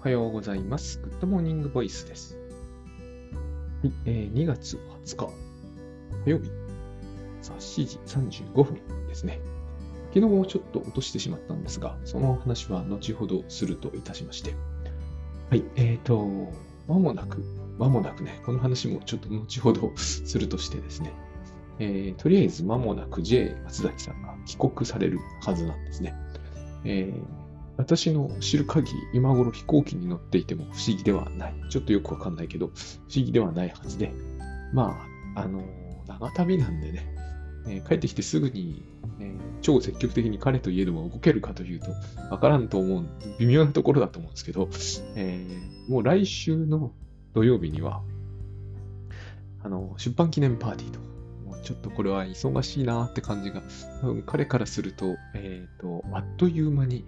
おはようございます。グッドモーニングボイスです。はい、えー、2月20日、火曜日、さあ7時35分ですね。昨日もちょっと落としてしまったんですが、その話は後ほどするといたしまして。はい、えーと、まもなく、まもなくね、この話もちょっと後ほどするとしてですね、えー、とりあえず間もなく J 松崎さんが帰国されるはずなんですね。えー、私の知る限り今頃飛行機に乗っていても不思議ではない。ちょっとよくわかんないけど、不思議ではないはずで、まあ、あの長旅なんでね、えー帰ってきてすぐに、えー超積極的に彼といえども動けるかというと、わからんと思う、微妙なところだと思うんですけど、えーもう来週の土曜日には、あの、出版記念パーティーと、もうちょっとこれは忙しいなって感じが、多分彼からすると、えっ、と、あっという間に、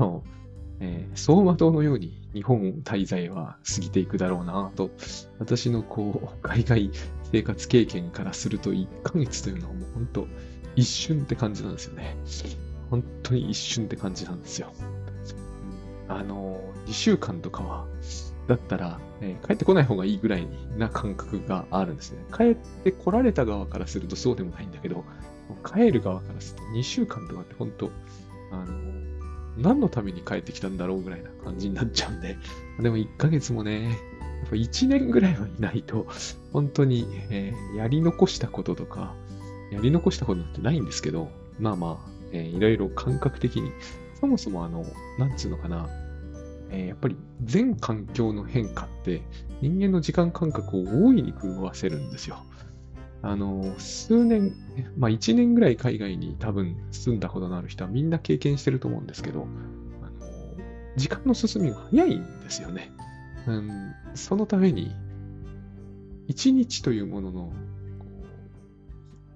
の えー走馬灯のように日本滞在は過ぎていくだろうなと、私のこう、海外生活経験からすると1ヶ月というのはもう本当一瞬って感じなんですよね。本当に一瞬って感じなんですよ。あの、2週間とかは、だったら、えー帰ってこない方がいいぐらいな感覚があるんですね。帰ってこられた側からするとそうでもないんだけど、帰る側からすると2週間とかって本当、あの、何のために帰ってきたんだろうぐらいな感じになっちゃうんで、でも1ヶ月もね、やっぱ1年ぐらいはいないと、本当に、えーやり残したこととか、やり残したことなんてないんですけど、まあまあ、えーいろいろ感覚的に、そもそもあの、なんつうのかな、えーやっぱり全環境の変化って人間の時間感覚を大いに狂わせるんですよ。あの、数年、まあ一年ぐらい海外に多分住んだことのある人はみんな経験してると思うんですけど、あの時間の進みが早いんですよね。うん、そのために、一日というものの、こ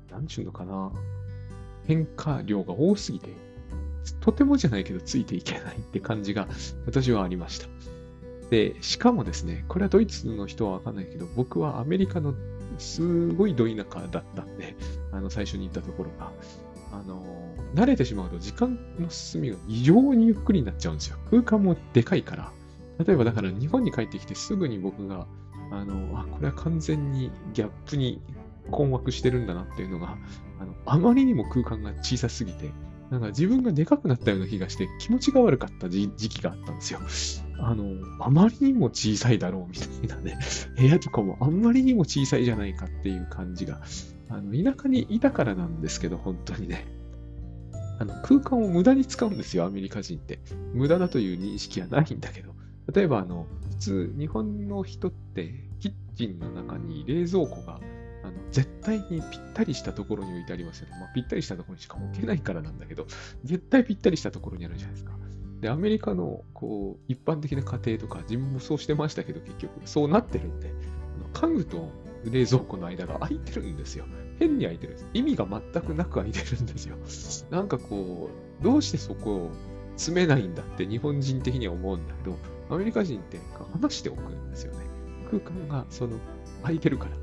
うなんちゅうのかな、変化量が多すぎて、とてもじゃないけどついていけないって感じが私はありました。で、しかもですね、これはドイツの人はわかんないけど、僕はアメリカのすごいど田舎だったんで、あの、最初に行ったところが、あの、慣れてしまうと時間の進みが異常にゆっくりになっちゃうんですよ。空間もでかいから。例えばだから日本に帰ってきてすぐに僕が、あの、あ、これは完全にギャップに困惑してるんだなっていうのが、あの、あまりにも空間が小さすぎて、なんか自分がでかくなったような気がして気持ちが悪かった時時期があったんですよ。あの、あまりにも小さいだろうみたいなね、部屋とかもあんまりにも小さいじゃないかっていう感じが、あの、田舎にいたからなんですけど、本当にね。あの、空間を無駄に使うんですよ、アメリカ人って。無駄だという認識はないんだけど。例えば、あの、普通、日本の人って、キッチンの中に冷蔵庫があの絶対にぴったりしたところに置いてありますよね。まあ、ぴったりしたところにしか置けないからなんだけど、絶対ぴったりしたところにあるじゃないですか。で、アメリカのこう一般的な家庭とか、自分もそうしてましたけど、結局、そうなってるんで、家具と冷蔵庫の間が空いてるんですよ。変に空いてるんです。意味が全くなく空いてるんですよ。なんかこう、どうしてそこを詰めないんだって日本人的には思うんだけど、アメリカ人って離しておくんですよね。空間がその空いてるから。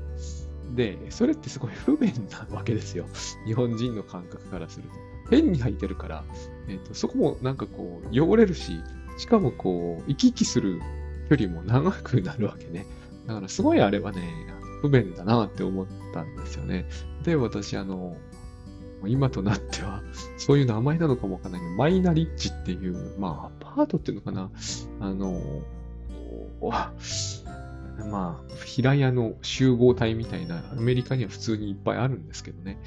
で、それってすごい不便なわけですよ。日本人の感覚からすると。変に空いてるから、えっとそこもなんかこう汚れるし、しかもこう行き来する距離も長くなるわけね。だからすごいあれはね、不便だなって思ったんですよね。で、私あの、今となっては、そういう名前なのかもわかんないけど、マイナリッジっていう、まあ、アパートっていうのかな、あの、まあ、平屋の集合体みたいな、アメリカには普通にいっぱいあるんですけどね。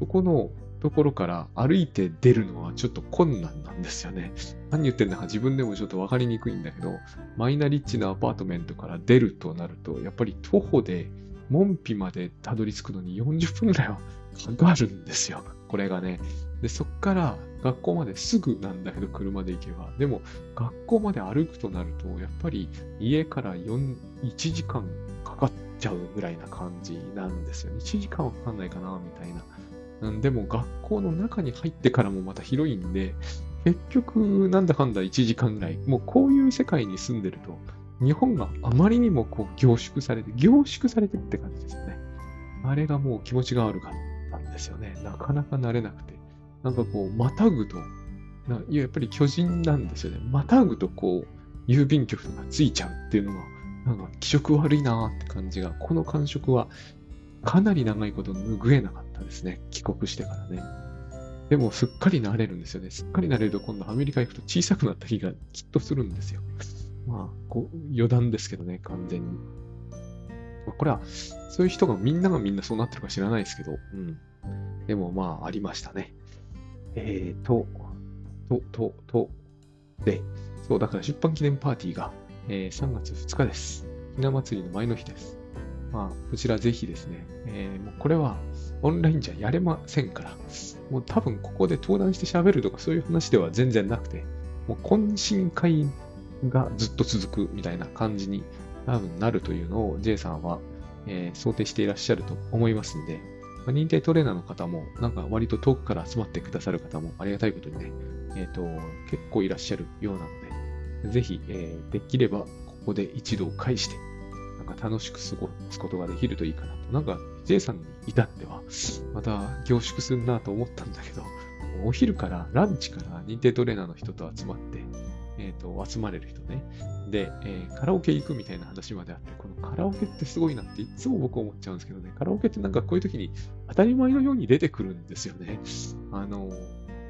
そこのところから歩いて出るのはちょっと困難なんですよね。何言ってんだか自分でもちょっと分かりにくいんだけど、マイナリッチのアパートメントから出るとなると、やっぱり徒歩で門扉までたどり着くのに40分ぐらいは かかるんですよ。これがね。で、そっから学校まですぐなんだけど、車で行けば。でも、学校まで歩くとなると、やっぱり家から4 1時間かかっちゃうぐらいな感じなんですよね。1時間はかかんないかな、みたいな。うんでも、学校の中に入ってからもまた広いんで、結局、なんだかんだ1時間ぐらい。もうこういう世界に住んでると、日本があまりにもこう凝縮されて、凝縮されてって感じですよね。あれがもう気持ちが悪かったんですよね。なかなか慣れなくて。なんかこう、またぐと、やっぱり巨人なんですよね。またぐとこう、郵便局がついちゃうっていうのが、なんか気色悪いなーって感じが、この感触はかなり長いこと拭えなかったですね。帰国してからね。でもすっかり慣れるんですよね。すっかり慣れると今度アメリカ行くと小さくなった日がきっとするんですよ。まあ、こう余談ですけどね、完全に。これは、そういう人がみんながみんなそうなってるか知らないですけど、うん。でもまあ、ありましたね。えーと、と、と、と、で、そう、だから出版記念パーティーが、えー、3月2日です。ひな祭りの前の日です。まあ、こちらぜひですね、えー、もうこれはオンラインじゃやれませんから、もう多分ここで登壇して喋るとかそういう話では全然なくて、もう懇親会がずっと続くみたいな感じに多分なるというのを J さんは、えー、想定していらっしゃると思いますんで、まあ、認定トレーナーの方も、なんか割と遠くから集まってくださる方もありがたいことにね、えっ、ー、と、結構いらっしゃるようなので、ぜひ、えー、できればここで一度返して、なんか楽しく過ごすことができるといいかなと。なんか J さんに至っては、また凝縮するなと思ったんだけど、お昼からランチから認定トレーナーの人と集まって、えっ、ー、と、集まれる人ね。で、えー、カラオケ行くみたいな話まであって、このカラオケってすごいなっていつも僕思っちゃうんですけどね、カラオケってなんかこういう時に当たり前のように出てくるんですよね。あの、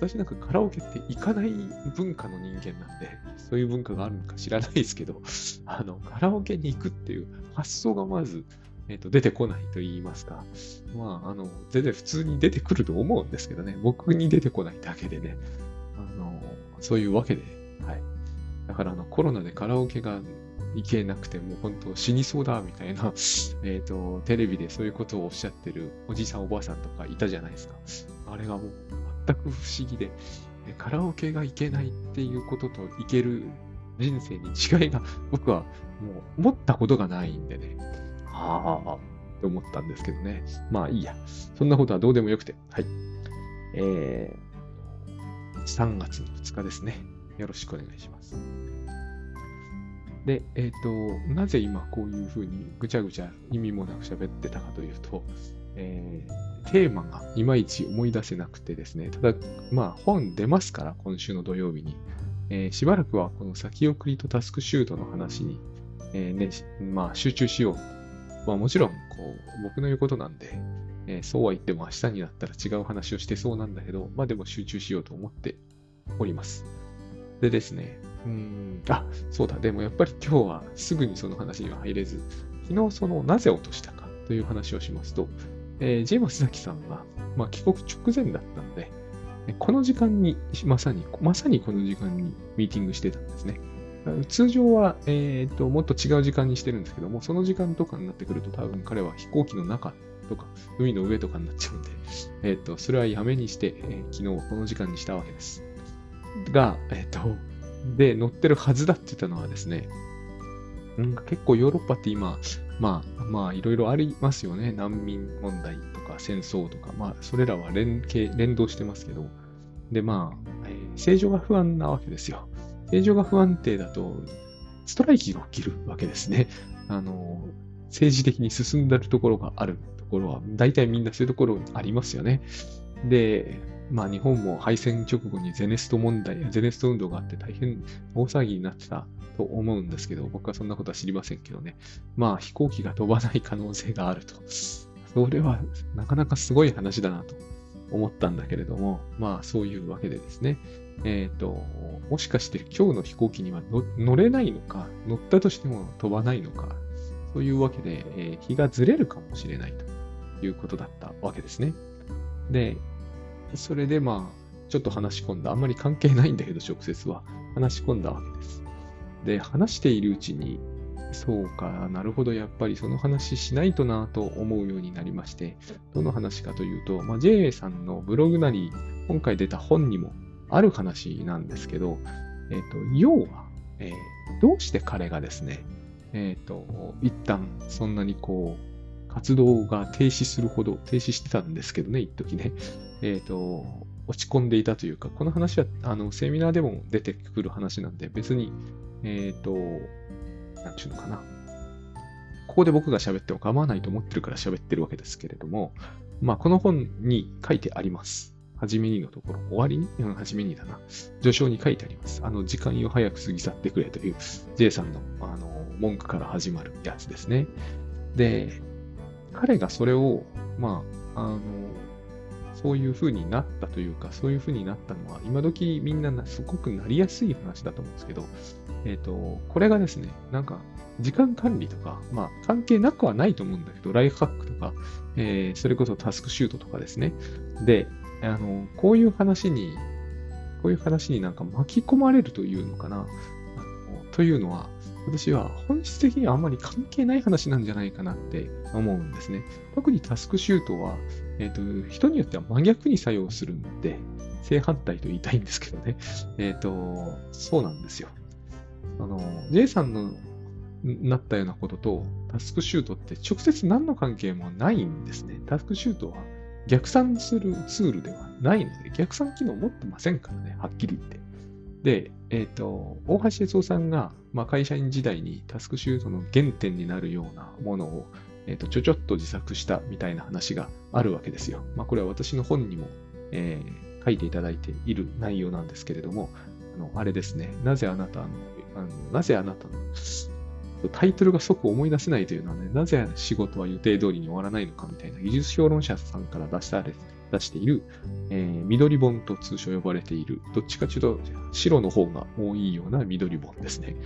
私なんかカラオケって行かない文化の人間なんで、そういう文化があるのか知らないですけど、あの、カラオケに行くっていう発想がまず、えっ、と、出てこないと言いますか。まあ、あの、全然普通に出てくると思うんですけどね、僕に出てこないだけでね、あの、そういうわけで、はい。だからあのコロナでカラオケが行けなくてもう本当死にそうだみたいな、えっと、テレビでそういうことをおっしゃってるおじいさんおばあさんとかいたじゃないですか。あれがもう全く不思議で、カラオケが行けないっていうことと行ける人生に違いが僕はもう思ったことがないんでね。はあ、って思ったんですけどね。まあいいや。そんなことはどうでもよくて。はい。えー、3月の2日ですね。よろしくお願いします。で、えっ、ー、と、なぜ今こういうふうにぐちゃぐちゃ意味もなく喋ってたかというと、えー、テーマがいまいち思い出せなくてですね、ただ、まあ本出ますから、今週の土曜日に。えー、しばらくはこの先送りとタスクシュートの話に、えー、ね、まあ集中しよう。まあもちろん、こう、僕の言うことなんで、えー、そうは言っても明日になったら違う話をしてそうなんだけど、まあでも集中しようと思っております。でですね、うん、あ、そうだ、でもやっぱり今日はすぐにその話には入れず、昨日そのなぜ落としたかという話をしますと、えー、ジェームス崎さんが、まあ、帰国直前だったので、この時間に、まさに、まさにこの時間にミーティングしてたんですね。通常は、えーと、もっと違う時間にしてるんですけども、その時間とかになってくると多分彼は飛行機の中とか海の上とかになっちゃうんで、えっ、ー、と、それはやめにして、えー、昨日この時間にしたわけです。が、えっ、ー、と、で乗ってるはずだって言ったのはですね、うん結構ヨーロッパって今、まあ、まあ、いろいろありますよね。難民問題とか戦争とか、まあ、それらは連携、連動してますけど、で、まあ、えー、政情が不安なわけですよ。政情が不安定だと、ストライキが起きるわけですね。あの、政治的に進んでるところがあるところは、大体みんなそういうところありますよね。で、まあ日本も敗戦直後にゼネスト問題、ゼネスト運動があって大変大騒ぎになってたと思うんですけど、僕はそんなことは知りませんけどね。まあ飛行機が飛ばない可能性があると。それはなかなかすごい話だなと思ったんだけれども、まあそういうわけでですね。えっ、ー、と、もしかして今日の飛行機には乗れないのか、乗ったとしても飛ばないのか、そういうわけで、えー、日がずれるかもしれないということだったわけですね。で、それでまあ、ちょっと話し込んだ。あんまり関係ないんだけど、直接は。話し込んだわけです。で、話しているうちに、そうか、なるほど、やっぱりその話しないとなと思うようになりまして、どの話かというと、まあ、JA さんのブログなり、今回出た本にもある話なんですけど、えっ、ー、と、要は、えー、どうして彼がですね、えっ、ー、と、一旦そんなにこう、活動が停止するほど、停止してたんですけどね、一時ね。えっ、ー、と、落ち込んでいたというか、この話は、あの、セミナーでも出てくる話なんで、別に、えっ、ー、と、なんちゅうのかな。ここで僕が喋っても構わないと思ってるから喋ってるわけですけれども、まあ、この本に書いてあります。初めにのところ、終わり？に、うん、初めにだな。序章に書いてあります。あの、時間よ早く過ぎ去ってくれという J さんの、あの、文句から始まるやつですね。で、彼がそれを、まあ、あの、そういう風になったというか、そういう風になったのは、今時みんなすごくなりやすい話だと思うんですけど、えっ、ー、と、これがですね、なんか、時間管理とか、まあ、関係なくはないと思うんだけど、ライフハックとか、えー、それこそタスクシュートとかですね。で、あの、こういう話に、こういう話になんか巻き込まれるというのかな。というのは、私は本質的にはあまり関係ない話なんじゃないかなって思うんですね。特にタスクシュートは、えっ、ー、と、人によっては真逆に作用するんで、正反対と言いたいんですけどね。えっ、ー、と、そうなんですよ。あの、J さんのなったようなことと、タスクシュートって直接何の関係もないんですね。タスクシュートは逆算するツールではないので、逆算機能持ってませんからね、はっきり言って。で、えっ、ー、と、大橋哲夫さんが、まあ、会社員時代にタスクシュートの原点になるようなものを、えっ、ー、と、ちょちょっと自作したみたいな話があるわけですよ。まあ、これは私の本にも、えー、書いていただいている内容なんですけれども、あの、あれですね、なぜあなたの、あのなぜあなたのタイトルが即思い出せないというのはね、なぜ仕事は予定通りに終わらないのかみたいな技術評論者さんから出され出している、えー、緑本と通称呼ばれている、どっちかというと白の方が多いような緑本ですね。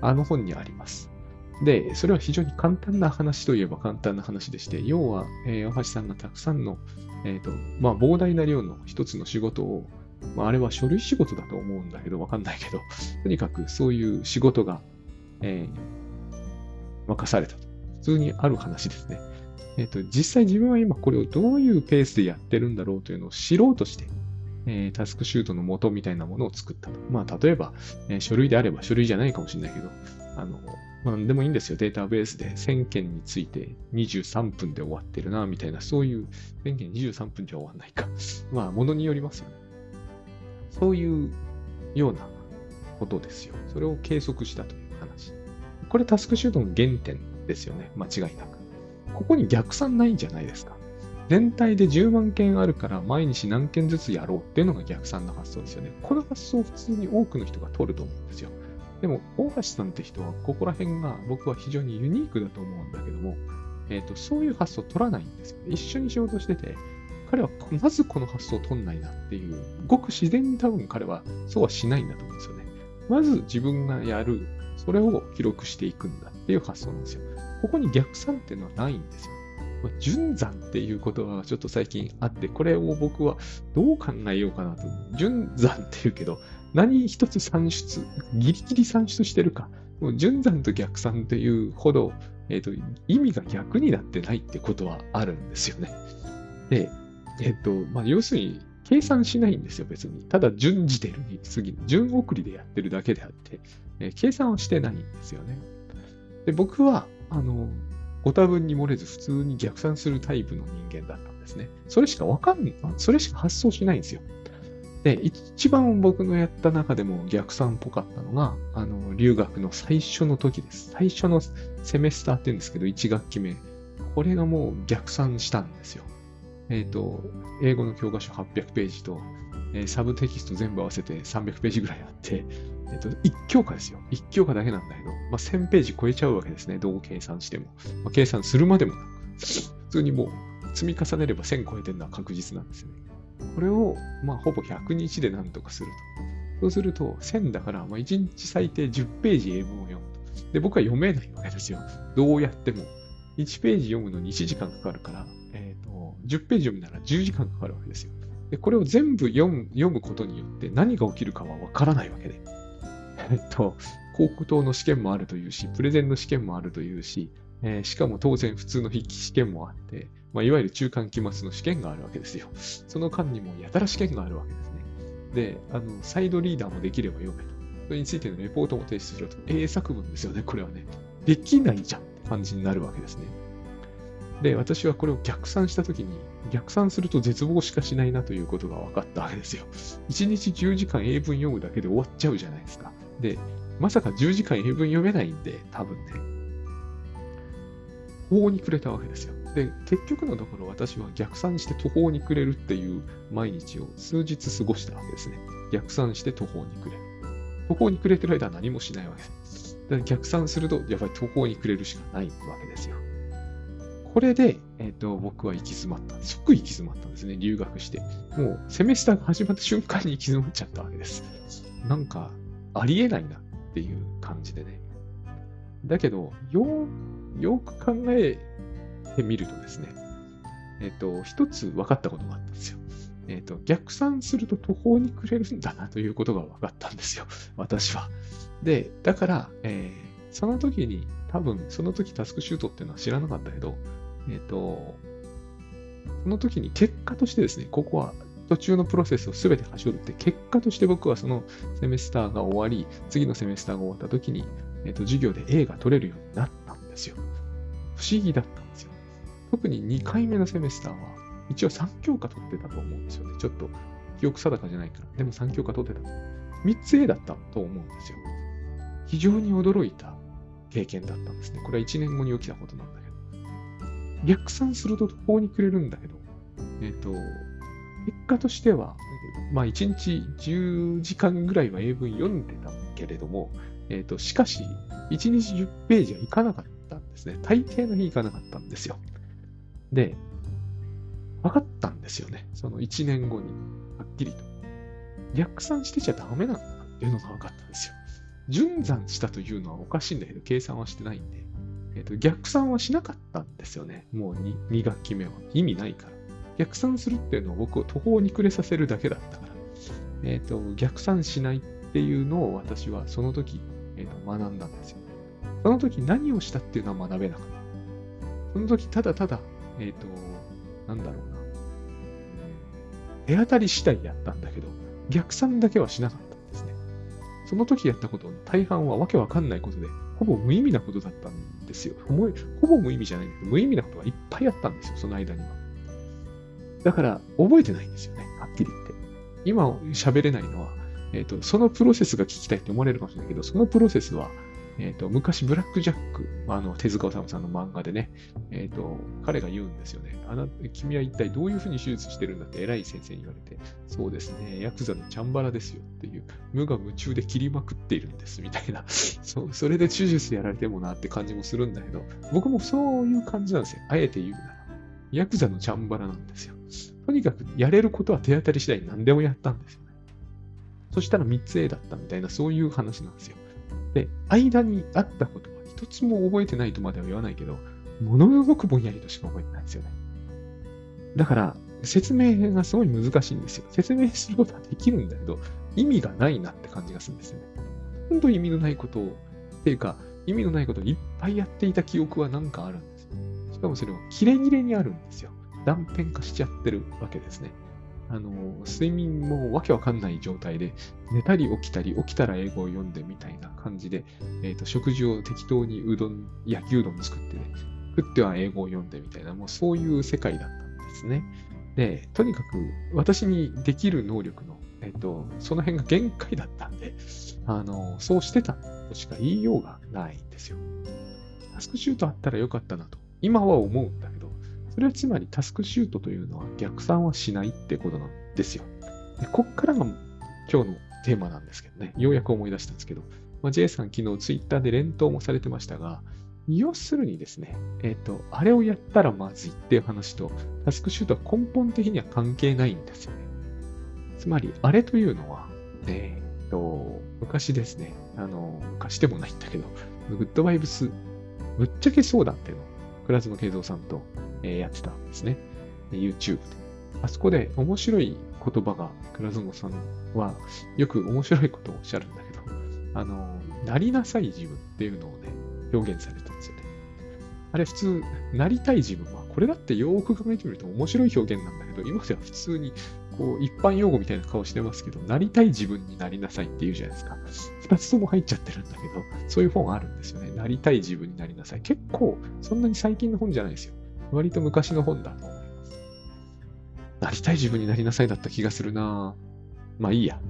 あの本にあります。で、それは非常に簡単な話といえば簡単な話でして、要は、えー、大橋さんがたくさんの、えっ、ー、と、まあ、膨大な量の一つの仕事を、まあ、あれは書類仕事だと思うんだけど、わかんないけど、とにかくそういう仕事が、えー、任されたと。普通にある話ですね。えっ、ー、と、実際自分は今これをどういうペースでやってるんだろうというのを知ろうとして、えー、タスクシュートの元みたいなものを作ったと。まあ、例えば、えー、書類であれば書類じゃないかもしれないけど、あの、まあ、でもいいんですよ。データベースで1000件について23分で終わってるな、みたいな、そういう、1000件23分じゃ終わんないか。まあ、ものによりますよね。そういうようなことですよ。それを計測したという話。これタスクシュートの原点ですよね。間違いなく。ここに逆算ないんじゃないですか。全体で10万件あるから毎日何件ずつやろうっていうのが逆算の発想ですよね。この発想を普通に多くの人が取ると思うんですよ。でも、大橋さんって人は、ここら辺が僕は非常にユニークだと思うんだけども、えっ、ー、と、そういう発想を取らないんですよ。一緒に仕事してて、彼はまずこの発想を取んないなっていう、ごく自然に多分彼はそうはしないんだと思うんですよね。まず自分がやるそれを記録していくんだっていう発想なんですよ。ここに逆算っていうのはないんですよ。順算っていう言葉がちょっと最近あって、これを僕はどう考えようかなと。順算って言うけど、何一つ算出、ギリギリ算出してるか。もう順算と逆算というほど、え、ー、と、意味が逆になってないってことはあるんですよね。で、えっ、ー、と、まあ、要するに、計算しないんですよ、別に。ただ、順じてるに過ぎ。順送りでやってるだけであって、えー、計算をしてないんですよね。で、僕は、あの、ご多分に漏れず普通に逆算するタイプの人間だったんですね。それしかわかんない。それしか発想しないんですよ。で、一番僕のやった中でも逆算っぽかったのが、あの、留学の最初の時です。最初のセメスターって言うんですけど、1学期目。これがもう逆算したんですよ。えっ、ー、と、英語の教科書800ページと、えー、サブテキスト全部合わせて300ページぐらいあって、えっと、1教科ですよ。1教科だけなんだけど、まあ、1000ページ超えちゃうわけですね。どう計算しても。まあ、計算するまでもなく、普通にもう積み重ねれば1000超えてるのは確実なんですよね。これを、まあ、ほぼ100日で何とかすると。そうすると、1000だから、まあ、1日最低10ページ英文を読むと。で、僕は読めないわけですよ。どうやっても。1ページ読むのに1時間かかるから、え、ー、と、10ページ読むなら10時間かかるわけですよ。で、これを全部読む読むことによって何が起きるかはわからないわけで。えっと、広告塔の試験もあるというし、プレゼンの試験もあるというし、えー、しかも当然普通の筆記試験もあって、まあ、いわゆる中間期末の試験があるわけですよ。その間にもやたら試験があるわけですね。で、あの、サイドリーダーもできれば読めと。それについてのレポートも提出しろと。英作文ですよね、これはね。できないじゃんって感じになるわけですね。で、私はこれを逆算したときに、逆算すると絶望しかしないなということが分かったわけですよ。1日10時間英文読むだけで終わっちゃうじゃないですか。で、まさか10時間英文読めないんで、多分ね、法にくれたわけですよ。で、結局のところ私は逆算して途方に暮れるっていう毎日を数日過ごしたわけですね。逆算して途方に暮れる。途方に暮れてる間は何もしないわけです。逆算すると、やっぱり途方に暮れるしかないわけですよ。これで、えっ、ー、と、僕は行き詰まった。即行き詰まったんですね、留学して。もう、セメスターが始まった瞬間に行き詰まっちゃったわけです。なんか、ありえないなっていう感じでね。だけど、よよく考えてみるとですね、えっ、ー、と、一つ分かったことがあったんですよ。えっ、ー、と、逆算すると途方に暮れるんだなということが分かったんですよ。私は。で、だから、えー、その時に、多分、その時タスクシュートっていうのは知らなかったけど、えっ、ー、と、その時に結果としてですね、ここは途中のプロセスを全て端折って、結果として僕はそのセメスターが終わり、次のセメスターが終わった時に、えっ、ー、と、授業で A が取れるようになったんですよ。不思議だった。特に2回目のセメスターは、一応3教科取ってたと思うんですよね。ちょっと記憶定かじゃないから。でも3教科取ってた。3つ A だったと思うんですよ。非常に驚いた経験だったんですね。これは1年後に起きたことなんだけど。逆算すると途方に暮れるんだけど、えっ、ー、と、結果としては、まあ1日10時間ぐらいは英文読んでたけれども、えっ、ー、と、しかし、1日10ページはいかなかったんですね。大抵の日いかなかったんですよ。で、分かったんですよね。その1年後に、はっきりと。逆算してちゃダメなんだなっていうのが分かったんですよ。順算したというのはおかしいんだけど、計算はしてないんで、えーと、逆算はしなかったんですよね。もう 2, 2学期目は。意味ないから。逆算するっていうのを僕を途方に暮れさせるだけだったから。えっ、ー、と、逆算しないっていうのを私はその時、えーと、学んだんですよ。その時何をしたっていうのは学べなかった。その時ただただ、えっ、ー、と、なんだろうな。手当たり次第やったんだけど、逆算だけはしなかったんですね。その時やったことの大半はわけわかんないことで、ほぼ無意味なことだったんですよ。ほぼ無意味じゃないんだけど、無意味なことがいっぱいあったんですよ、その間には。だから、覚えてないんですよね、はっきり言って。今喋れないのは、えっ、ー、と、そのプロセスが聞きたいって思われるかもしれないけど、そのプロセスは、えっ、ー、と、昔、ブラック・ジャック、あの、手塚治虫さんの漫画でね、えっ、ー、と、彼が言うんですよね。あな、君は一体どういうふうに手術してるんだって偉い先生に言われて、そうですね、ヤクザのチャンバラですよっていう、無我夢中で切りまくっているんです、みたいな。そそれで手術やられてもなって感じもするんだけど、僕もそういう感じなんですよ。あえて言うなら。ヤクザのチャンバラなんですよ。とにかくやれることは手当たり次第に何でもやったんですよね。そしたら3つ A だったみたいな、そういう話なんですよ。で、間にあったことは一つも覚えてないとまでは言わないけど、ものすごくぼんやりとしか覚えてないんですよね。だから、説明がすごい難しいんですよ。説明することはできるんだけど、意味がないなって感じがするんですよね。本当に意味のないことを、っていうか、意味のないことをいっぱいやっていた記憶はなんかあるんですよ。しかもそれをキレキレにあるんですよ。断片化しちゃってるわけですね。あの、睡眠もわけわかんない状態で、寝たり起きたり、起きたら英語を読んでみたいな感じで、えっ、ー、と、食事を適当にうどん、焼きうどん作ってね、食っては英語を読んでみたいな、もうそういう世界だったんですね。で、とにかく私にできる能力の、えっ、ー、と、その辺が限界だったんで、あの、そうしてたとしか言いようがないんですよ。タスクシュートあったらよかったなと、今は思うんだけど、それはつまりタスクシュートというのは逆算はしないってことなんですよ。でこっからが今日のテーマなんですけどね、ようやく思い出したんですけど、まあ、J さん昨日ツイッターで連投もされてましたが、要するにですね、えっ、ー、と、あれをやったらまずいっていう話と、タスクシュートは根本的には関係ないんですよね。つまり、あれというのは、えっ、ー、と、昔ですね、あの、昔でもないんだけど、グッドバイブス、ぶっちゃけそうだっていうの、倉妻慶三さんとえやってたんですね。YouTube で。あそこで面白い言葉が、倉園さんはよく面白いことをおっしゃるんだけど、あの、なりなさい自分っていうのをね、表現されたんですよね。あれ普通、なりたい自分は、これだってよーく考えてみると面白い表現なんだけど、今では普通に、こう、一般用語みたいな顔してますけど、なりたい自分になりなさいって言うじゃないですか。二つとも入っちゃってるんだけど、そういう本あるんですよね。なりたい自分になりなさい。結構、そんなに最近の本じゃないですよ。割と昔の本だと思います。なりたい自分になりなさいだった気がするなまあいいや。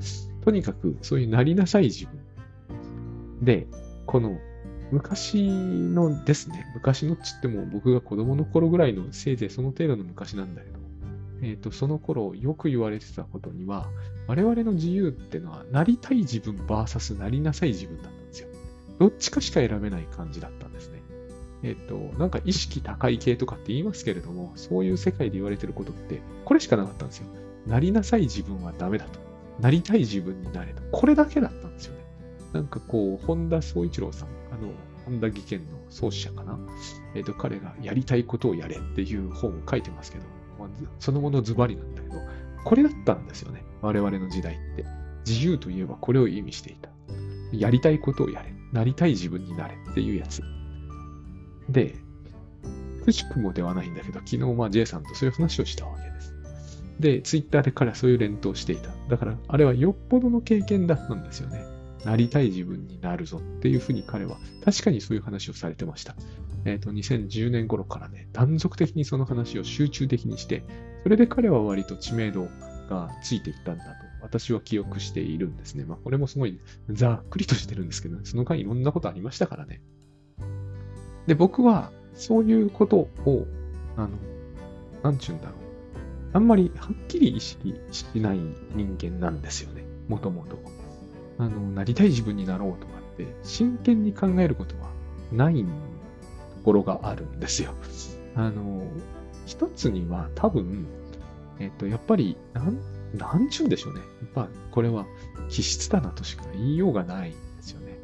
とにかく、そういうなりなさい自分。で、この昔のですね、昔のっつっても僕が子供の頃ぐらいのせいぜいその程度の昔なんだけど、えっ、ー、と、その頃よく言われてたことには、我々の自由ってのは、なりたい自分 VS なりなさい自分だったんですよ。どっちかしか選べない感じだったんですね。えっ、ー、と、なんか意識高い系とかって言いますけれども、そういう世界で言われてることって、これしかなかったんですよ。なりなさい自分はダメだと。なりたい自分になれと。これだけだったんですよね。なんかこう、本田宗一郎さん、あの、本田技研の創始者かな？えっ、ー、と、彼がやりたいことをやれっていう本を書いてますけど、あ、そのものズバリなんだけど、これだったんですよね。我々の時代って。自由といえばこれを意味していた。やりたいことをやれ。なりたい自分になれっていうやつ。で、くしくもではないんだけど、昨日まあ J さんとそういう話をしたわけです。で、ツイッターで彼はそういう連投していた。だから、あれはよっぽどの経験だったんですよね。なりたい自分になるぞっていうふうに彼は確かにそういう話をされてました。えっ、ー、と、2010年頃からね、断続的にその話を集中的にして、それで彼は割と知名度がついていったんだと、私は記憶しているんですね。まあ、これもすごいざっくりとしてるんですけど、ねその間いろんなことありましたからね。で、僕は、そういうことを、あの、なんちゅうんだろう。あんまりはっきり意識しない人間なんですよね。もともと。あの、なりたい自分になろうとかって、真剣に考えることはないところがあるんですよ。あの、一つには多分、えっと、やっぱり、なん、なんちゅうんでしょうね。やっぱ、これは気質だなとしか言いようがないんですよね。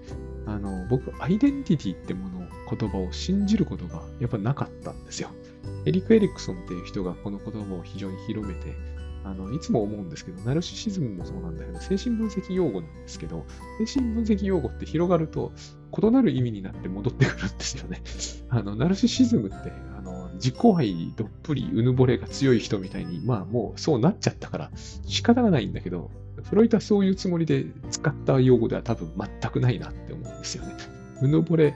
あの、僕、アイデンティティってもの、言葉を信じることがやっぱなかったんですよ。エリック・エリクソンっていう人がこの言葉を非常に広めて、あの、いつも思うんですけど、ナルシシズムもそうなんだけど、精神分析用語なんですけど、精神分析用語って広がると、異なる意味になって戻ってくるんですよね。あの、ナルシシズムって、あの、自己愛どっぷりうぬぼれが強い人みたいに、まあもうそうなっちゃったから仕方がないんだけど、フロイトはそういうつもりで使った用語では多分全くないなって思うんですよね。うぬぼれ、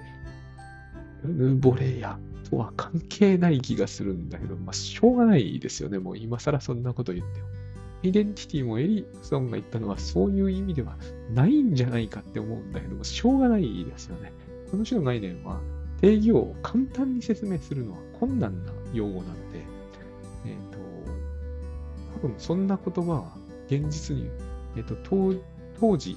うぬぼれやとは関係ない気がするんだけど、まあ、しょうがないですよね。もう今更そんなこと言っても。アイデンティティもエリクソンが言ったのはそういう意味ではないんじゃないかって思うんだけども、しょうがないですよね。この種の概念は定義を簡単に説明するのは困難な用語なので、えっ、ー、と、多分そんな言葉は現実に、えっ、ー、と、当時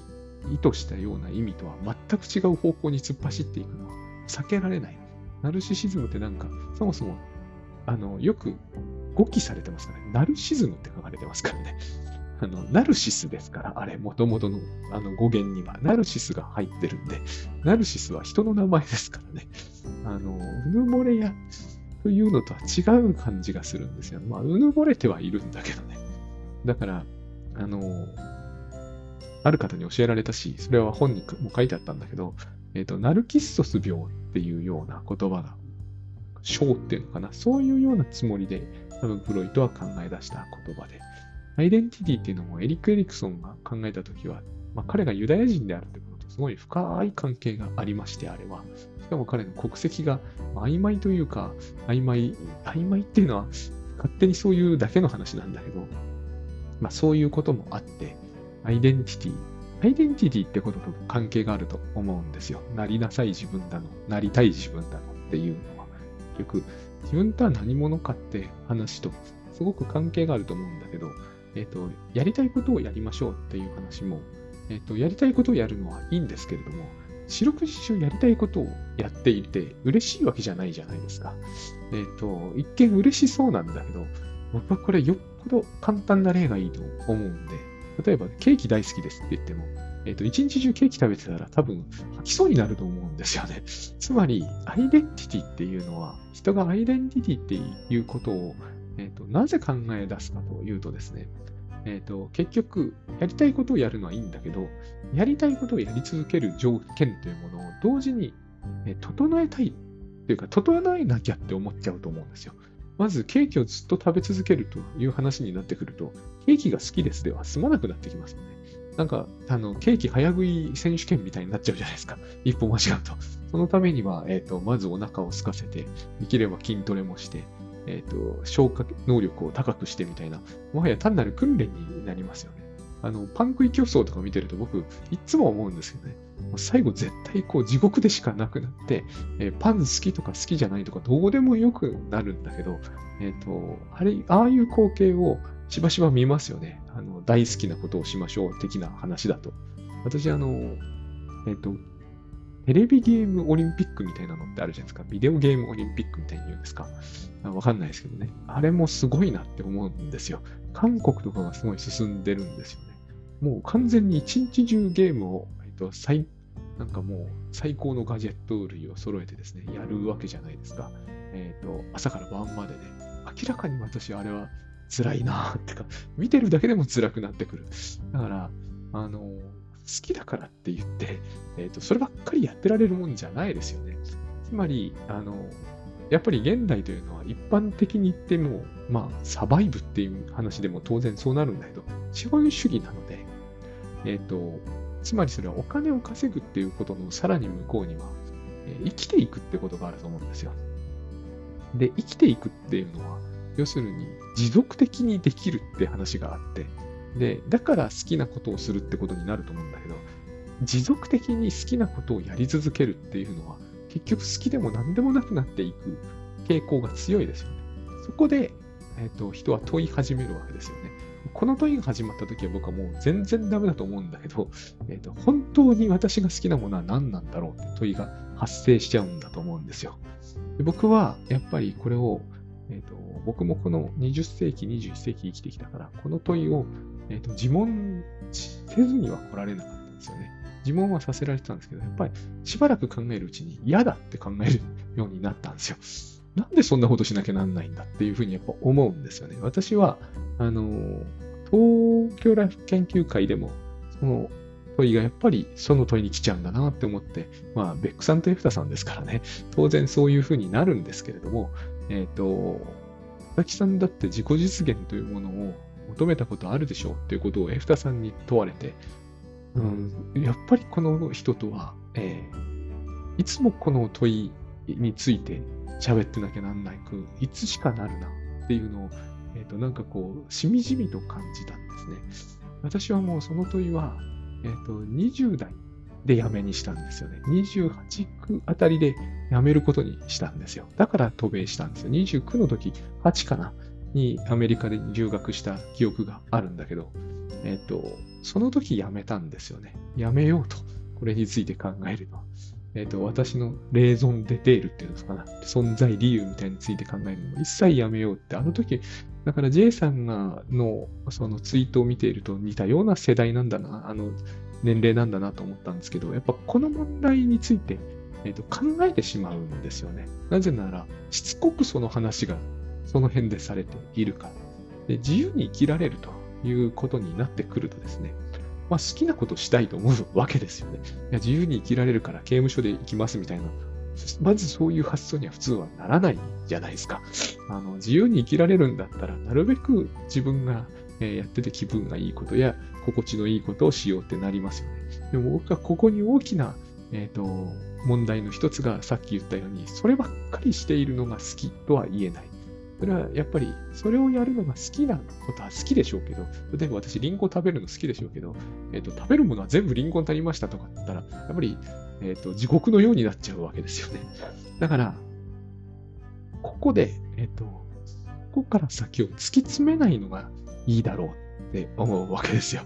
意図したような意味とは全く違う方向に突っ走っていくのは避けられない。ナルシシズムってなんか、そもそも、あの、よく語記されてますからね。ナルシズムって書かれてますからね。あの、ナルシスですから、あれ、もともとのあの語源には、ナルシスが入ってるんで、ナルシスは人の名前ですからね。あの、うぬぼれやというのとは違う感じがするんですよ。まあ、うぬぼれてはいるんだけどね。だから、あの、ある方に教えられたし、それは本にも書いてあったんだけど、えっ、ー、と、ナルキッソス病っていうような言葉が、章っていうのかな、そういうようなつもりで、多分フロイトは考え出した言葉で、アイデンティティっていうのもエリック・エリクソンが考えたときは、まあ、彼がユダヤ人であるということとすごい深い関係がありまして、あれは。しかも彼の国籍が曖昧というか、曖昧、曖昧っていうのは勝手にそういうだけの話なんだけど、まあそういうこともあって、アイデンティティアイデンティティってことと関係があると思うんですよ。なりなさい自分だの、なりたい自分だのっていうのは。結局、自分とは何者かって話とすごく関係があると思うんだけど、えっ、ー、と、やりたいことをやりましょうっていう話も、えっ、ー、と、やりたいことをやるのはいいんですけれども、四六時中やりたいことをやっていて嬉しいわけじゃないじゃないですか。えっ、ー、と、一見嬉しそうなんだけど、僕はこれよっぽど簡単な例がいいと思うんで、例えばケーキ大好きですって言っても、えっ、ー、と、一日中ケーキ食べてたら多分吐きそうになると思うんですよね。つまり、アイデンティティっていうのは、人がアイデンティティっていうことを、えっ、ー、と、なぜ考え出すかというとですね、えっ、ー、と、結局、やりたいことをやるのはいいんだけど、やりたいことをやり続ける条件というものを同時に、え整えたいっていうか、整えなきゃって思っちゃうと思うんですよ。まずケーキをずっと食べ続けるという話になってくると、ケーキが好きですでは済まなくなってきますよね。なんか、あの、ケーキ早食い選手権みたいになっちゃうじゃないですか。一歩間違うと。そのためには、えっ、ー、と、まずお腹を空かせて、できれば筋トレもして、えっ、ー、と、消化能力を高くしてみたいな、もはや単なる訓練になりますよね。あの、パン食い競争とか見てると僕、いつも思うんですよね。最後絶対こう地獄でしかなくなって、えー、パン好きとか好きじゃないとかどうでもよくなるんだけど、えっ、ー、と、あれ、ああいう光景をしばしば見ますよね。あの、大好きなことをしましょう的な話だと。私、あの、えっ、と、テレビゲームオリンピックみたいなのってあるじゃないですか。ビデオゲームオリンピックみたいに言うんですか。わかんないですけどね。あれもすごいなって思うんですよ。韓国とかがすごい進んでるんですよね。もう完全に一日中ゲームを、えっと、最、なんかもう最高のガジェット類を揃えてですね、やるわけじゃないですか。えっ、と、朝から晩までね。明らかに私あれは辛いなってか、見てるだけでも辛くなってくる。だから、あの、好きだからって言って、えっ、と、そればっかりやってられるもんじゃないですよね。つまり、あの、やっぱり現代というのは一般的に言っても、まあ、サバイブっていう話でも当然そうなるんだけど、資本主義なので、えっ、ー、と、つまりそれはお金を稼ぐっていうことのさらに向こうには、えー、生きていくってことがあると思うんですよ。で、生きていくっていうのは、要するに持続的にできるって話があって、で、だから好きなことをするってことになると思うんだけど、持続的に好きなことをやり続けるっていうのは、結局好きでも何でもなくなっていく傾向が強いですよね。そこで、えーと人は問い始めるわけですよね。この問いが始まった時は僕はもう全然ダメだと思うんだけど、えーと、本当に私が好きなものは何なんだろうって問いが発生しちゃうんだと思うんですよ。で僕はやっぱりこれを、えーと、僕もこの20世紀、21世紀生きてきたから、この問いを、えーと、自問せずには来られなかったんですよね。自問はさせられてたんですけど、やっぱりしばらく考えるうちに嫌だって考えるようになったんですよ。なんでそんなことしなきゃなんないんだっていうふうにやっぱ思うんですよね。私は、あの、東京ライフ研究会でも、その問いがやっぱりその問いに来ちゃうんだなって思って、まあ、ベックさんとエフタさんですからね、当然そういうふうになるんですけれども、えっ、ー、と、佐々木さんだって自己実現というものを求めたことあるでしょうっていうことをエフタさんに問われて、うん、やっぱりこの人とは、えー、いつもこの問いについて喋ってなきゃなんないく、いつしかなるなっていうのを、えっ、ー、と、なんかこう、しみじみと感じたんですね。私はもうその問いは、えっ、ー、と、20代で辞めにしたんですよね。28区あたりで辞めることにしたんですよ。だから渡米したんですよ。29の時、8かなにアメリカで留学した記憶があるんだけど、えっ、と、その時辞めたんですよね。辞めようと。これについて考えるのは。えっ、と、私のレーゾンデテールっていうんですかな。存在理由みたいについて考えるのも一切やめようって、あの時、だから J さんがのそのツイートを見ていると似たような世代なんだな、あの年齢なんだなと思ったんですけど、やっぱこの問題について、えーと、考えてしまうんですよね。なぜなら、しつこくその話がその辺でされているから。で自由に生きられるということになってくるとですね、まあ、好きなことしたいと思うわけですよね。いや自由に生きられるから刑務所で行きますみたいな。まずそういう発想には普通はならないじゃないですか。あの自由に生きられるんだったら、なるべく自分がやってて気分がいいことや心地のいいことをしようってなりますよね。でも僕はここに大きな、えーと、問題の一つがさっき言ったように、そればっかりしているのが好きとは言えない。それはやっぱり、それをやるのが好きなことは好きでしょうけど、例えば私、リンゴ食べるの好きでしょうけど、えっ、ー、と、食べるものは全部リンゴになりましたとかだったら、やっぱり、えっ、ー、と、地獄のようになっちゃうわけですよね。だから、ここで、えっ、と、ここから先を突き詰めないのがいいだろうって思うわけですよ。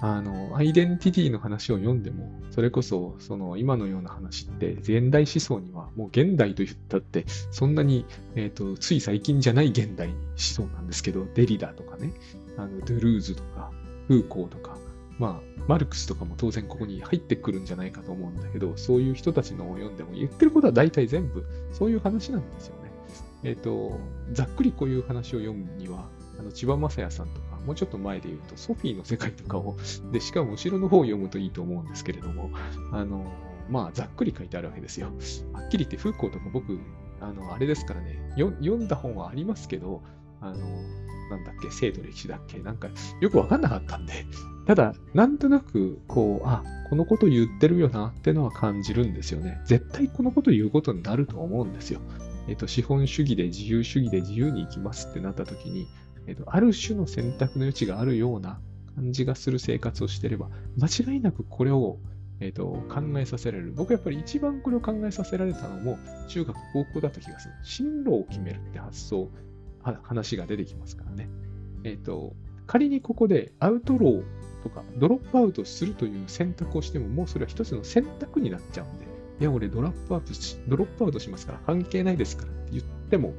あの、アイデンティティの話を読んでも、それこそ、その今のような話って、現代思想には、もう現代と言ったって、そんなに、えっ、ー、と、つい最近じゃない現代思想なんですけど、デリダとかね、あの、ドゥルーズとか、フーコーとか、まあ、マルクスとかも当然ここに入ってくるんじゃないかと思うんだけど、そういう人たちのを読んでも言ってることは大体全部そういう話なんですよね。えっ、ー、と、ざっくりこういう話を読むには、あの千葉雅也さんとか、もうちょっと前で言うと、ソフィーの世界とかを、で、しかも後ろの方を読むといいと思うんですけれども、あの、まあ、ざっくり書いてあるわけですよ。はっきり言って、フーコーとか僕、あの、あれですからね、読んだ本はありますけど、あの、なんだっけ、生と歴史だっけ、なんか、よくわかんなかったんで、ただ、なんとなく、こう、あ、このこと言ってるよなってのは感じるんですよね。絶対このこと言うことになると思うんですよ。えっと、資本主義で自由主義で自由に生きますってなった時に、えっと、ある種の選択の余地があるような感じがする生活をしてれば、間違いなくこれを、えーと、考えさせられる。僕はやっぱり一番これを考えさせられたのも、中学、高校だった気がする。進路を決めるって発想、話が出てきますからね。えっ、と、仮にここでアウトローとかドロップアウトするという選択をしても、もうそれは一つの選択になっちゃうんで、いや、俺ドロップアウトし、ドロップアウトしますから関係ないですからって言っても、